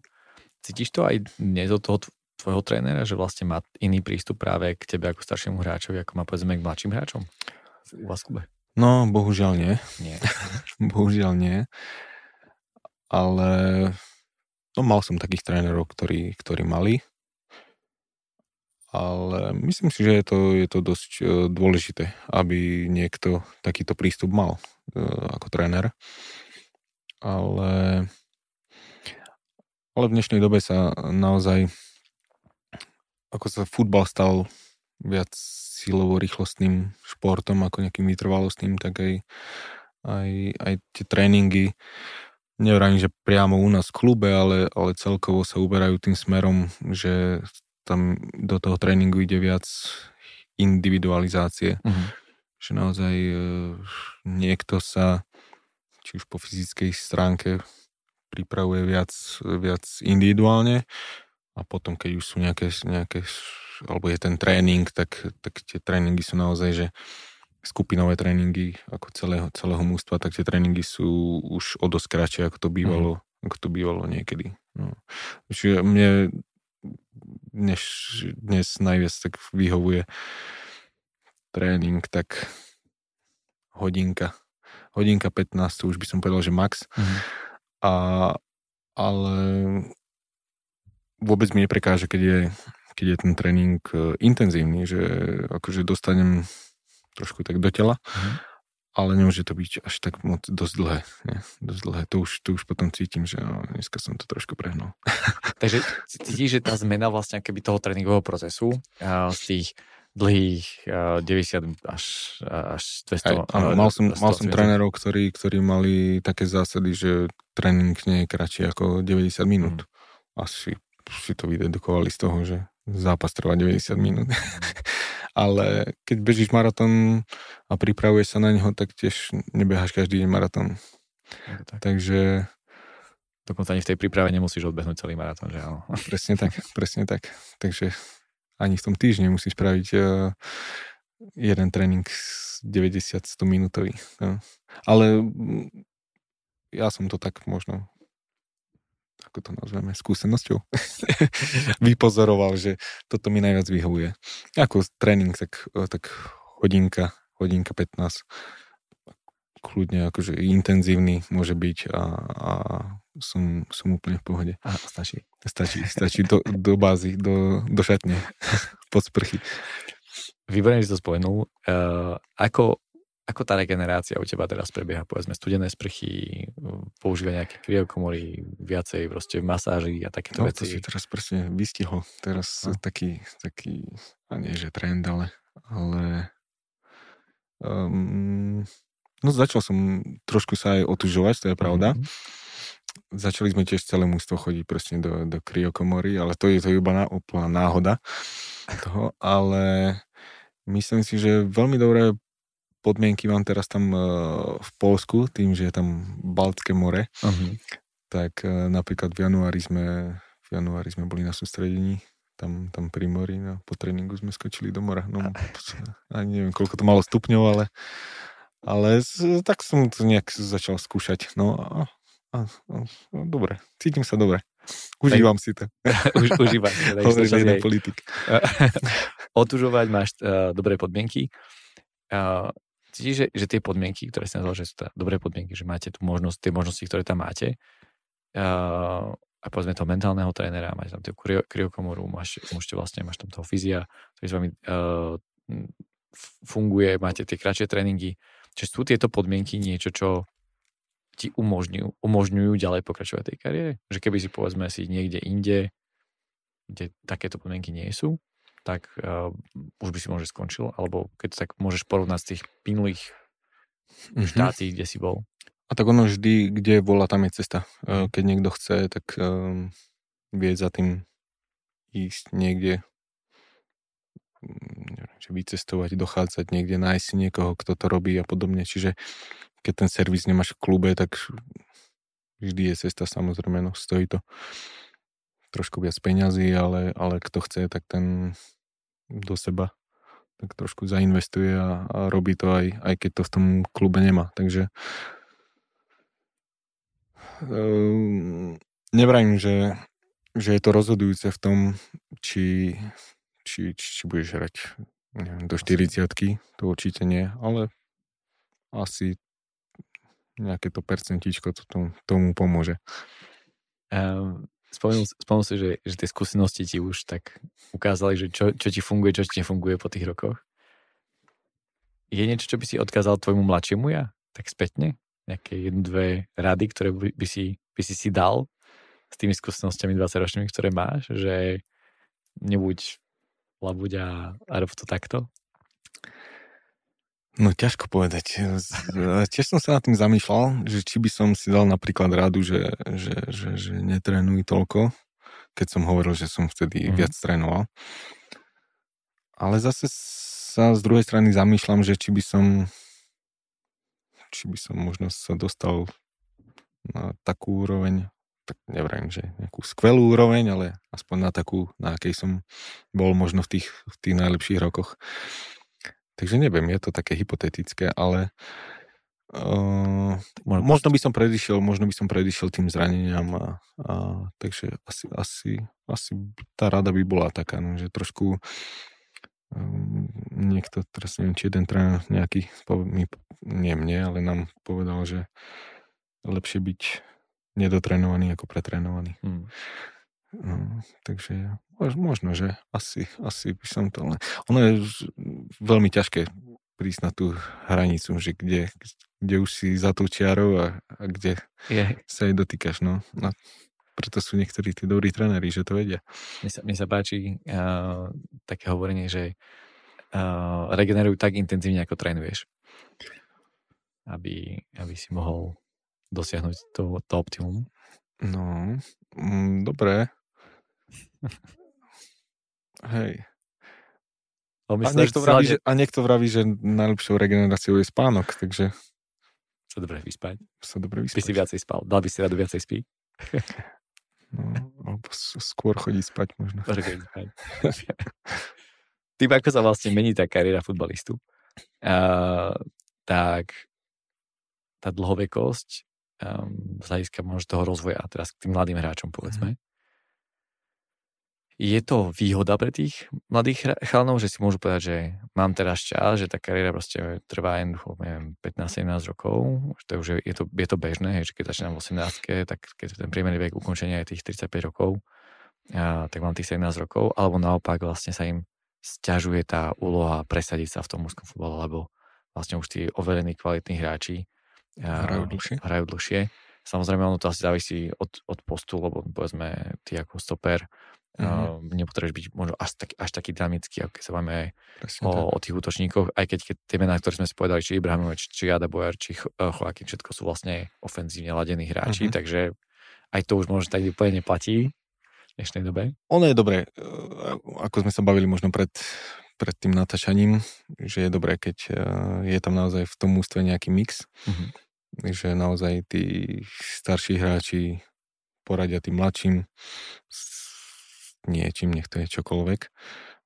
S1: Cítiš to aj dnes od toho tvojho trénera, že vlastne má iný prístup práve k tebe ako staršiemu hráčovi, ako má povedzme k mladším hráčom u vás klube?
S2: No, bohužiaľ nie.
S1: Nie.
S2: bohužiaľ nie. Ale no, mal som takých trénerov, ktorí, ktorí mali ale myslím si, že je to, je to dosť e, dôležité, aby niekto takýto prístup mal e, ako tréner. Ale, ale v dnešnej dobe sa naozaj, ako sa futbal stal viac silovo rýchlostným športom ako nejakým vytrvalostným, tak aj, aj, aj tie tréningy nevrajím, že priamo u nás v klube, ale, ale celkovo sa uberajú tým smerom, že tam do toho tréningu ide viac individualizácie. Uh-huh. Že naozaj e, niekto sa, či už po fyzickej stránke, pripravuje viac, viac individuálne a potom, keď už sú nejaké, nejaké alebo je ten tréning, tak, tak tie tréningy sú naozaj, že skupinové tréningy ako celého, celého mústva, tak tie tréningy sú už o dosť kratšie, ako to bývalo, uh-huh. ako to bývalo niekedy. No. Čiže mne dnes, dnes najviac tak vyhovuje tréning, tak hodinka. Hodinka 15, už by som povedal, že max. Mm-hmm. A, ale vôbec mi neprekáže, keď je, keď je ten tréning e, intenzívny, že akože dostanem trošku tak do tela. Mm-hmm ale nemôže to byť až tak moc dosť dlhé. Nie? Dosť dlhé. To už, to už potom cítim, že no, dneska som to trošku prehnal.
S1: Takže cítiš, že tá zmena vlastne keby toho tréningového procesu z tých dlhých 90 až, až 200.
S2: Aj, áno, mal som, mal som trénerov, ktorí, ktorí mali také zásady, že tréning nie je kratší ako 90 minút. Mm. Asi si to vydedukovali z toho, že zápas trvá 90 minút. ale keď bežíš maratón a pripravuješ sa na neho, tak tiež nebeháš každý deň maratón. Tak. Takže
S1: Dokonca ani v tej príprave nemusíš odbehnúť celý maratón, že áno.
S2: Presne tak, presne tak. Takže ani v tom týždni musíš spraviť uh, jeden tréning 90-100 minútový. No. Ale ja som to tak možno ako to nazveme, skúsenosťou vypozoroval, že toto mi najviac vyhovuje. Ako tréning, tak, tak hodinka, hodinka 15 kľudne akože intenzívny môže byť a, a som, som úplne v pohode.
S1: A stačí.
S2: Stačí, stačí do, do bázy, do, do šatne, pod sprchy.
S1: Výborne, že to spomenul. Uh, ako, ako tá regenerácia u teba teraz prebieha? Povedzme, studené sprchy, používa nejaké kriokomory, viacej proste masáži a takéto
S2: no,
S1: veci.
S2: to si teraz presne vystihol. Teraz no. taký, taký, a nie že trend, ale, ale um, no začal som trošku sa aj otužovať, to je pravda. Mm-hmm. Začali sme tiež celé mústvo chodiť presne do, do kriokomory, ale to je to iba na, úplná náhoda toho, ale myslím si, že veľmi dobré podmienky mám teraz tam uh, v Polsku, tým, že je tam Baltské more, uh-huh. tak uh, napríklad v januári sme v januári sme boli na sústredení tam, tam pri mori, no, po tréningu sme skočili do mora. No, ani neviem, koľko to malo stupňov, ale, ale tak som to nejak začal skúšať. No a, a, a, a dobre, cítim sa dobre. Užívam si to.
S1: Už, užívam si to.
S2: Hovorím politik.
S1: Otužovať máš uh, dobré podmienky. Uh, cítiš, že, že tie podmienky, ktoré si nazval, že sú dobré podmienky, že máte tu možnosť, tie možnosti, ktoré tam máte, uh, a povedzme toho mentálneho trénera, máš tam tú kryokomoru, máš, môžete vlastne, máš tam toho fyzia, ktorý s vami uh, funguje, máte tie kratšie tréningy. Čiže sú tieto podmienky niečo, čo ti umožňujú, umožňujú ďalej pokračovať tej kariére? Že keby si povedzme si niekde inde, kde takéto podmienky nie sú, tak uh, už by si možno skončil, alebo keď tak môžeš porovnať z tých minulých mm-hmm. štátí, kde si bol.
S2: A tak ono vždy, kde vola, tam je cesta. Uh, keď niekto chce, tak uh, vie za tým ísť niekde mm, neviem, že vycestovať, dochádzať niekde, nájsť si niekoho, kto to robí a podobne. Čiže keď ten servis nemáš v klube, tak vždy je cesta samozrejme, no stojí to trošku viac peňazí, ale, ale kto chce, tak ten do seba tak trošku zainvestuje a, a robí to aj, aj keď to v tom klube nemá. Takže um, nevrajím, že, že je to rozhodujúce v tom, či, či, či, či budeš hrať neviem, do 40 to určite nie, ale asi nejaké to percentičko to tomu, tomu pomôže.
S1: Um, Spomenul, spomenul si, že, že tie skúsenosti ti už tak ukázali, že čo, čo ti funguje, čo ti nefunguje po tých rokoch. Je niečo, čo by si odkázal tvojmu mladšiemu ja? Tak spätne? Nejaké jednu, dve rady, ktoré by, si, by si si dal s tými skúsenostiami 20-ročnými, ktoré máš? Že nebuď labuť a rob to takto?
S2: No ťažko povedať. Tiež som sa nad tým zamýšľal, že či by som si dal napríklad rádu, že, že, že, že netrénuj toľko, keď som hovoril, že som vtedy mm. viac trénoval. Ale zase sa z druhej strany zamýšľam, že či by som či by som možno sa dostal na takú úroveň, tak nevrajím, že nejakú skvelú úroveň, ale aspoň na takú, na akej som bol možno v tých, v tých najlepších rokoch. Takže neviem, je to také hypotetické, ale uh, možno by som predišiel, možno by som predišiel tým zraneniam a, a takže asi, asi, asi tá rada by bola taká, no, že trošku um, niekto, teraz neviem, či jeden tréner nejaký, mi, nie mne, ale nám povedal, že lepšie byť nedotrenovaný ako pretrenovaný. Hmm. No, takže možno, že asi, asi by som to... Len... Ono je veľmi ťažké prísť na tú hranicu, že kde, kde už si za tou čiarou a, a kde je. sa jej dotýkaš. No. no. Preto sú niektorí tí dobrí tréneri, že to vedia.
S1: Mne sa, mne sa páči uh, také hovorenie, že uh, regenerujú tak intenzívne, ako trénuješ. Aby, aby si mohol dosiahnuť to, to optimum.
S2: No, mm, dobre. Hej. A, niekto vraví, že, a niekto vraví, že najlepšou regeneráciou je spánok, takže...
S1: Sa dobre vyspať.
S2: Sa dobre vyspať.
S1: By si viacej spal. Dal by si radu viacej spí?
S2: no, alebo skôr chodí spať možno.
S1: Tým, ako sa vlastne mení tá kariéra futbalistu, uh, tak tá dlhovekosť um, z hľadiska možno toho rozvoja, teraz k tým mladým hráčom povedzme, mm je to výhoda pre tých mladých chalanov, že si môžu povedať, že mám teraz čas, že tá kariéra proste trvá jednoducho, neviem, 15-17 rokov, že to už je, je, to, je to bežné, že keď začínam v 18 tak keď ten priemerný vek ukončenia je tých 35 rokov, a, tak mám tých 17 rokov, alebo naopak vlastne sa im stiažuje tá úloha presadiť sa v tom úzkom futbale, lebo vlastne už tí overení kvalitní hráči
S2: hrajú dlhšie.
S1: Hrajú dlhšie. Samozrejme, ono to asi závisí od, od postu, lebo povedzme, ty ako stoper Mm-hmm. Uh, nepotrebuješ byť možno až, tak, až taký dynamický, ako keď sa máme o, o tých útočníkoch, aj keď, keď tie mená, ktoré sme si povedali, či Ibrahimovič, či Jada Bojar, či Choakin, všetko sú vlastne ofenzívne ladení hráči, mm-hmm. takže aj to už možno tak úplne neplatí v dnešnej dobe.
S2: Ono je dobré, e, ako sme sa bavili možno pred, pred tým natáčaním, že je dobré, keď e, je tam naozaj v tom ústve nejaký mix, mm-hmm. že naozaj tí starší hráči poradia tým mladším niečím, nech to je čokoľvek,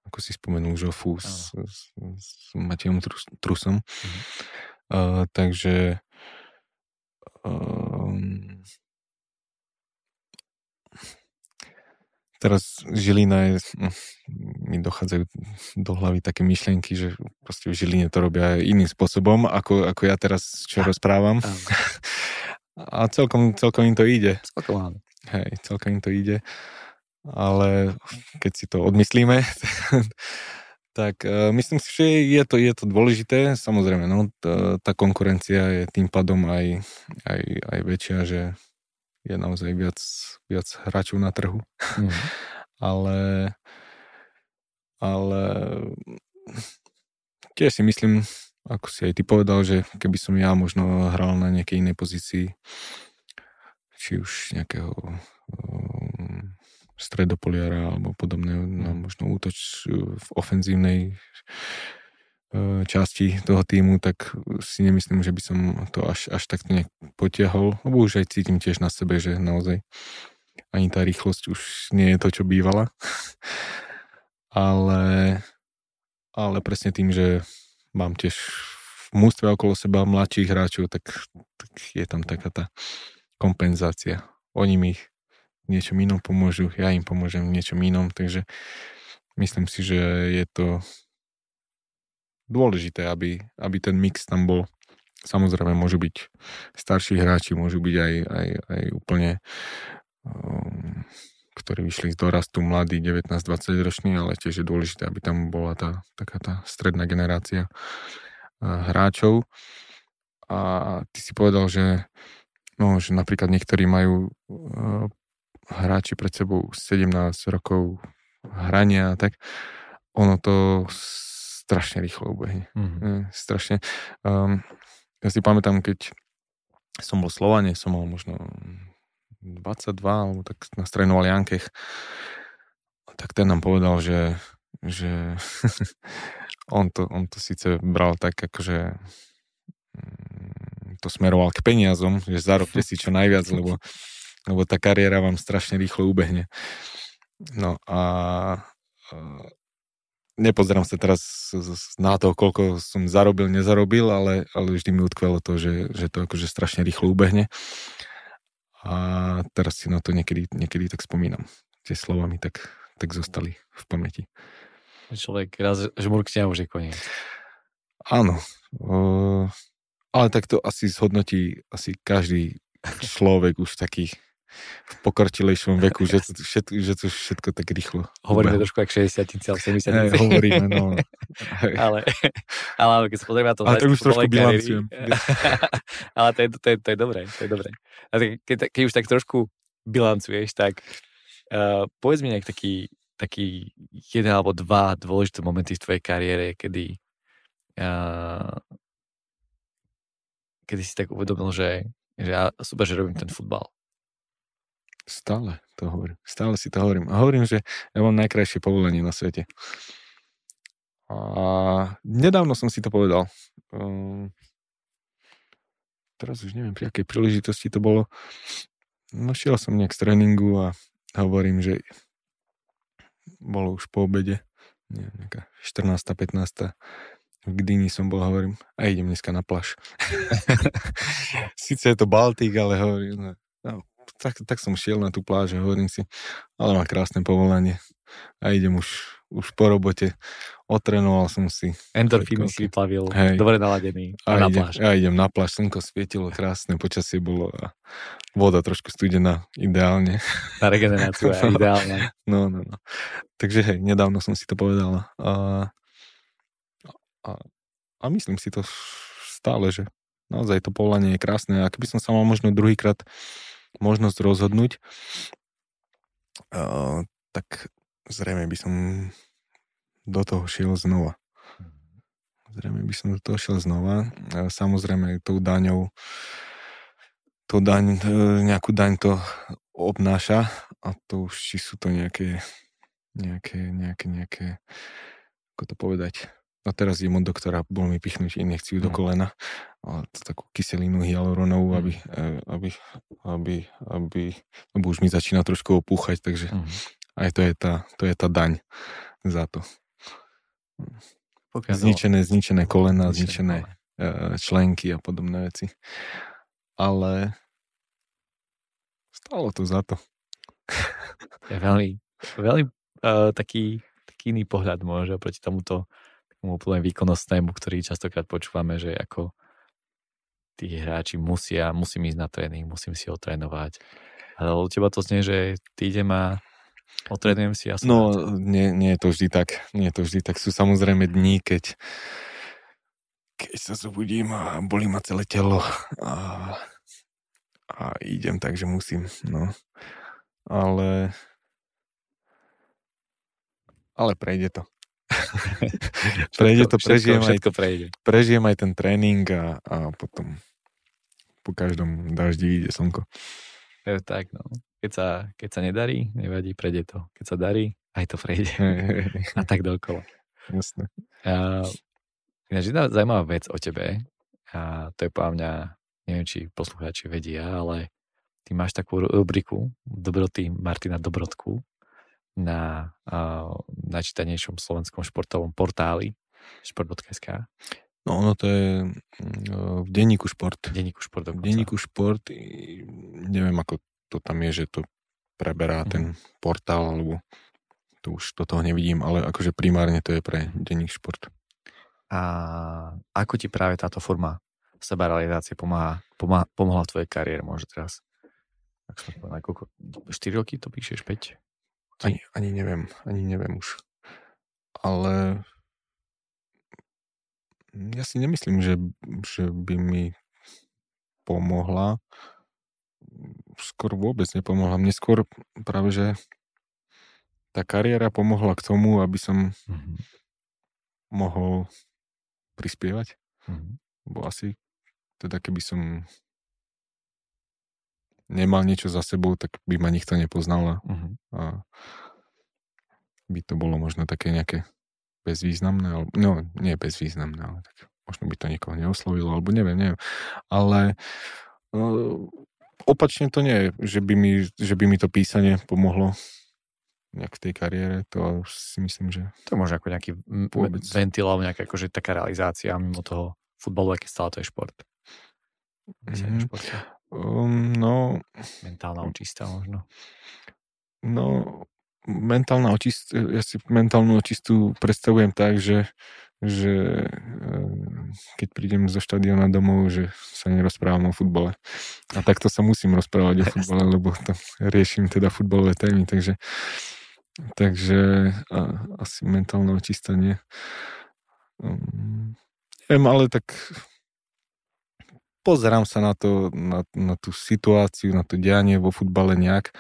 S2: ako si spomenul Žofu s, s, s Matejom Trus, Trusom. Uh, takže um, teraz Žilina je, hm, mi dochádzajú do hlavy také myšlienky, že proste v Žiline to robia iným spôsobom, ako, ako ja teraz čo rozprávam. A celkom, celkom im to ide.
S1: Celkom áno.
S2: Hej, celkom im to ide ale keď si to odmyslíme, tak uh, myslím si, že je to, je to dôležité. Samozrejme, no, tá, tá konkurencia je tým pádom aj, aj, aj väčšia, že je naozaj viac, viac hráčov na trhu. Mm. ale, ale tiež si myslím, ako si aj ty povedal, že keby som ja možno hral na nejakej inej pozícii, či už nejakého stredopoliara alebo podobné, no, možno útoč e, v ofenzívnej e, časti toho týmu, tak si nemyslím, že by som to až, až takto nejak potiahol, lebo už aj cítim tiež na sebe, že naozaj ani tá rýchlosť už nie je to, čo bývala. ale, ale presne tým, že mám tiež v mústve okolo seba mladších hráčov, tak, tak je tam taká tá kompenzácia. Oni mi niečom inom pomôžu, ja im pomôžem v niečom inom, takže myslím si, že je to dôležité, aby, aby ten mix tam bol. Samozrejme, môžu byť starší hráči, môžu byť aj, aj, aj úplne um, ktorí vyšli z dorastu mladí, 19-20 roční, ale tiež je dôležité, aby tam bola tá taká tá stredná generácia uh, hráčov. A ty si povedal, že, no, že napríklad niektorí majú uh, hráči pred sebou 17 rokov hrania, tak ono to strašne rýchlo ubehne. Mm-hmm. Strašne. Um, ja si pamätám, keď som bol Slovane, som mal možno 22, alebo tak na strednoval Jankech, tak ten nám povedal, že, že on, to, on to síce bral tak, akože mm, to smeroval k peniazom, že zarobte si čo najviac, lebo lebo tá kariéra vám strašne rýchlo ubehne. No a nepozerám sa teraz na to, koľko som zarobil, nezarobil, ale, ale vždy mi utkvelo to, že, že to akože strašne rýchlo ubehne. A teraz si na to niekedy, niekedy tak spomínam. Tie slova mi tak, tak zostali v pamäti.
S1: Človek raz žmurkne a už je koniec.
S2: Áno. Uh, ale tak to asi zhodnotí asi každý človek už v takých v pokročilejšom veku, že to, všetko, že to všetko tak rýchlo.
S1: Hovoríme trošku ako 60 alebo 70
S2: hey, hovoríme, no.
S1: ale, ale keď sa pozrieme na to...
S2: Ale to už trošku bilancujem.
S1: ale to je, to, je, to je dobré, to je dobré. A keď, keď už tak trošku bilancuješ, tak uh, povedz mi nejak taký, taký jeden alebo dva dôležité momenty v tvojej kariére, kedy uh, kedy si tak uvedomil, že, že ja super, že robím ten futbal.
S2: Stále to hovorím. Stále si to hovorím. A hovorím, že ja mám najkrajšie povolenie na svete. A nedávno som si to povedal. Um, teraz už neviem, pri akej príležitosti to bolo. No šiel som nejak z tréningu a hovorím, že bolo už po obede, nie, nejaká 14. 15. V Gdyni som bol, hovorím, a idem dneska na plaž. Sice je to Baltík, ale hovorím, tak, tak som šiel na tú pláž a hovorím si, ale má krásne povolanie a idem už, už po robote. Otrenoval som si.
S1: Endorfíny si vyplavil, Hej. dobre naladený. A, a na
S2: idem,
S1: pláž.
S2: Ja idem na pláž, slnko svietilo, krásne počasie bolo a voda trošku studená, ideálne.
S1: Na regeneráciu je ideálne.
S2: No, no, no. Takže hej, nedávno som si to povedal. A, a, a myslím si to stále, že naozaj to povolanie je krásne. A keby som sa mal možno druhýkrát možnosť rozhodnúť, uh, tak zrejme by som do toho šiel znova. Zrejme by som do toho šiel znova. Samozrejme tou daňou to daň, e, nejakú daň to obnáša a to už či sú to nejaké nejaké, nejaké, nejaké ako to povedať no teraz idem od doktora, bol mi pichnúť injekciu do mm. kolena a to takú kyselinu hyaluronovú, mm. aby, e, aby, aby, aby, lebo už mi začína trošku opúchať, takže mm. aj to je tá, to je tá daň za to. Pokiaľ zničené, zničené kolena, zničené uh, členky a podobné veci. Ale stalo to za to.
S1: Je veľmi, veľmi uh, taký, taký iný pohľad môže proti tomuto takomu úplne výkonnostnému, ktorý častokrát počúvame, že ako tí hráči musia, musím ísť na tréning, musím si ho trénovať. Ale u teba to znie, že ty idem a Otrenujem si ja
S2: No, nie, nie je to vždy tak. Nie je to vždy tak. Sú samozrejme dní, keď keď sa zobudím a bolí ma celé telo a, a idem tak, že musím, no. Ale ale prejde to. Prejde to, prežijem, všetko, všetko aj, prejde. prežijem aj ten tréning a, a potom po každom daždi ide slnko.
S1: Je tak, no keď sa, keď sa nedarí, nevadí, prejde to. Keď sa darí, aj to prejde. a tak dokola.
S2: Jasné.
S1: A, ináč jedna zaujímavá vec o tebe, a to je podľa mňa, neviem, či poslucháči vedia, ale ty máš takú rubriku Dobroty Martina Dobrotku na a, najčítanejšom slovenskom športovom portáli šport.sk.
S2: No ono to je mm, v denníku šport.
S1: V denníku šport
S2: dokonca. V denníku šport, neviem ako to tam je, že to preberá mm. ten portál, alebo to už do toho nevidím, ale akože primárne to je pre denník šport.
S1: A ako ti práve táto forma sebarealizácie pomáha, pomáha, pomohla v tvojej kariére, možno teraz? Ak som povedal, koľko, 4 roky to píšeš, 5?
S2: Ani, ani neviem, ani neviem už. Ale ja si nemyslím, že, že by mi pomohla skôr vôbec nepomohla. Mne skôr práve, že tá kariéra pomohla k tomu, aby som mm-hmm. mohol prispievať. Mm-hmm. Bo asi teda keby som nemal niečo za sebou, tak by ma nikto nepoznal mm-hmm. a by to bolo možno také nejaké bezvýznamné, alebo, no nie bezvýznamné, ale tak možno by to nikoho neoslovilo, alebo neviem, neviem. Ale uh, opačne to nie je, že by mi, že by mi to písanie pomohlo nejak v tej kariére, to si myslím, že...
S1: To môže ako nejaký vôbec. ventil, alebo nejaká akože taká realizácia mimo toho futbalu, aký stále to je šport.
S2: Mm, um, no...
S1: Mentálna očistá možno.
S2: No, mentálna očistá, ja si mentálnu očistú predstavujem tak, že že ehm, keď prídem zo štadiona domov, že sa nerozprávam o futbole. A takto sa musím rozprávať o futbole, lebo tam riešim teda futbalové témy, takže takže a, asi mentálne očistanie. Um, neviem, ale tak pozerám sa na to, na, na tú situáciu, na to dianie vo futbale nejak.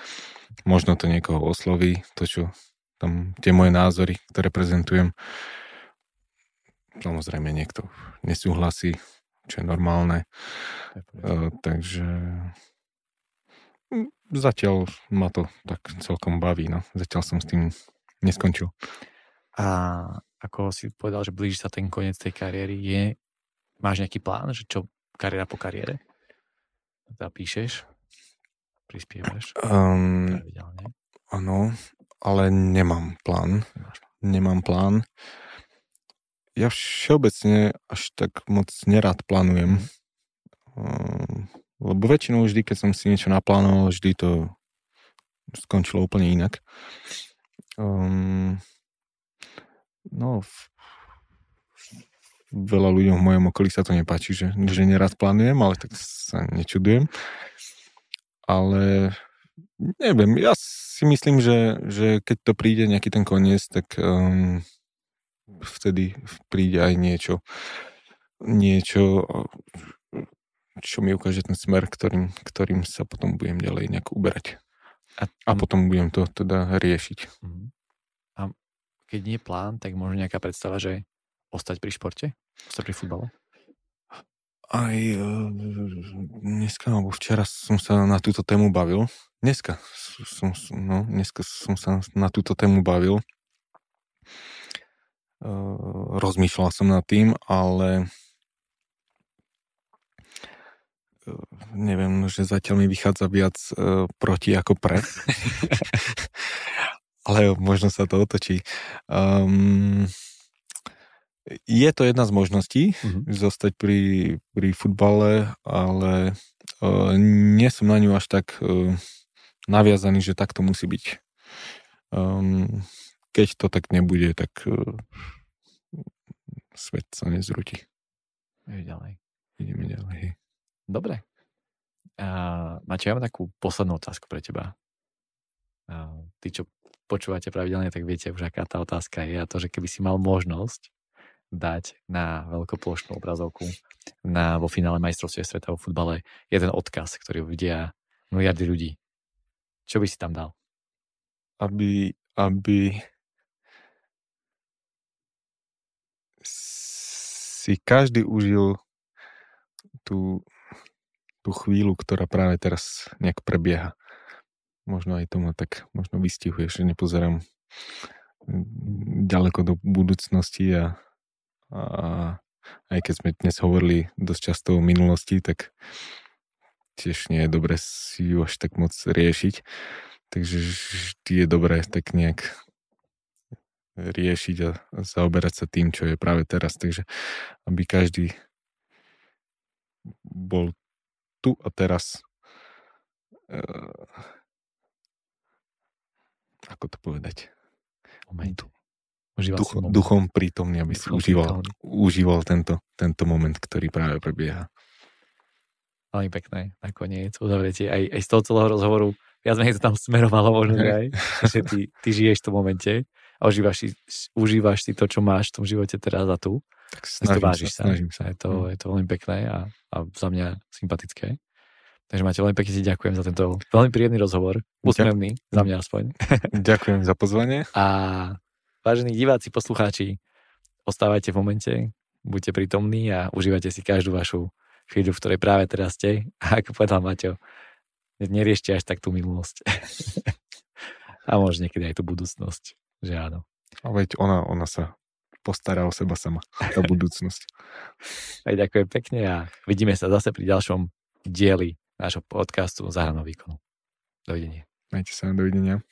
S2: Možno to niekoho osloví, to čo tam, tie moje názory, ktoré prezentujem Samozrejme niekto nesúhlasí, čo je normálne. Uh, takže zatiaľ ma to tak celkom baví. No. Zatiaľ som s tým neskončil.
S1: A ako si povedal, že blíži sa ten koniec tej kariéry, je, máš nejaký plán, že čo kariéra po kariére? Teda píšeš, prispievaš
S2: Um, áno, ale nemám plán. Nemám plán. Ja všeobecne až tak moc nerád plánujem. Um, lebo väčšinou vždy, keď som si niečo naplánoval, vždy to skončilo úplne inak. Um, no, veľa ľuďom v mojom okolí sa to nepáči, že, že nerád plánujem, ale tak sa nečudujem. Ale neviem, ja si myslím, že, že keď to príde nejaký ten koniec, tak um, vtedy príde aj niečo, niečo, čo mi ukáže ten smer, ktorým, ktorým sa potom budem ďalej nejak uberať.
S1: A,
S2: A potom budem to teda riešiť.
S1: Mhm. A keď nie je plán, tak možno nejaká predstava, že ostať pri športe? Ostať pri futbale?
S2: Aj e, dneska alebo včera som sa na túto tému bavil. Dneska som, no, dneska som sa na túto tému bavil. E, rozmýšľal som nad tým, ale e, neviem, že zatiaľ mi vychádza viac proti ako pre. ale možno sa to otočí. Um, je to jedna z možností,
S1: Mhm.
S2: zostať pri, pri futbale, ale uh, nie som na ňu až tak uh, naviazaný, že tak to musí byť. Um, keď to tak nebude, tak uh, svet sa nezrúti.
S1: Ideme ďalej.
S2: Ideme ďalej.
S1: Dobre. A, Maťo, ja mám takú poslednú otázku pre teba. A, tí, čo počúvate pravidelne, tak viete už, aká tá otázka je. A to, že keby si mal možnosť dať na veľkoplošnú obrazovku na, vo finále majstrovstve sveta vo futbale jeden odkaz, ktorý uvidia miliardy ľudí. Čo by si tam dal?
S2: Aby, aby si každý užil tú, tú chvíľu, ktorá práve teraz nejak prebieha. Možno aj tomu tak možno vystihuje, že nepozerám mm, ďaleko do budúcnosti a, a aj keď sme dnes hovorili dosť často o minulosti, tak tiež nie je dobre si ju až tak moc riešiť. Takže vždy je dobré tak nejak riešiť a zaoberať sa tým, čo je práve teraz. Takže aby každý bol tu a teraz uh, ako to povedať?
S1: Moment. Užíval
S2: Duch,
S1: moment.
S2: duchom prítomný, aby si
S1: Duchom
S2: užíval,
S1: prítomný.
S2: užíval tento, tento moment, ktorý práve prebieha.
S1: Veľmi pekné, nakoniec uzavretie. Aj, aj z toho celého rozhovoru viac menej to tam smerovalo možno aj, že ty, ty žiješ v tom momente a užívaš si, užívaš si to, čo máš v tom živote teraz a tu.
S2: Tak
S1: si to
S2: snažím sa,
S1: vážiš sa.
S2: snažím sa.
S1: Je to,
S2: Mm.
S1: je to veľmi pekné a, a za mňa sympatické. Takže máte veľmi pekne ti ďakujem za tento veľmi príjemný rozhovor. Úsmevný, za mňa aspoň.
S2: Ďakujem za pozvanie.
S1: A vážení diváci, poslucháči, ostávajte v momente, buďte prítomní a užívajte si každú vašu chvíľu, v ktorej práve teraz ste. A ako povedal Maťo, neriešte až tak tú minulosť. a možno niekedy aj tú budúcnosť. Že áno.
S2: A veď ona, ona sa postará o seba sama. Tá budúcnosť.
S1: Aj ďakujem pekne a vidíme sa zase pri ďalšom dieli nášho podcastu Zahranou výkonu. Dovidenia.
S2: Majte sa, dovidenia.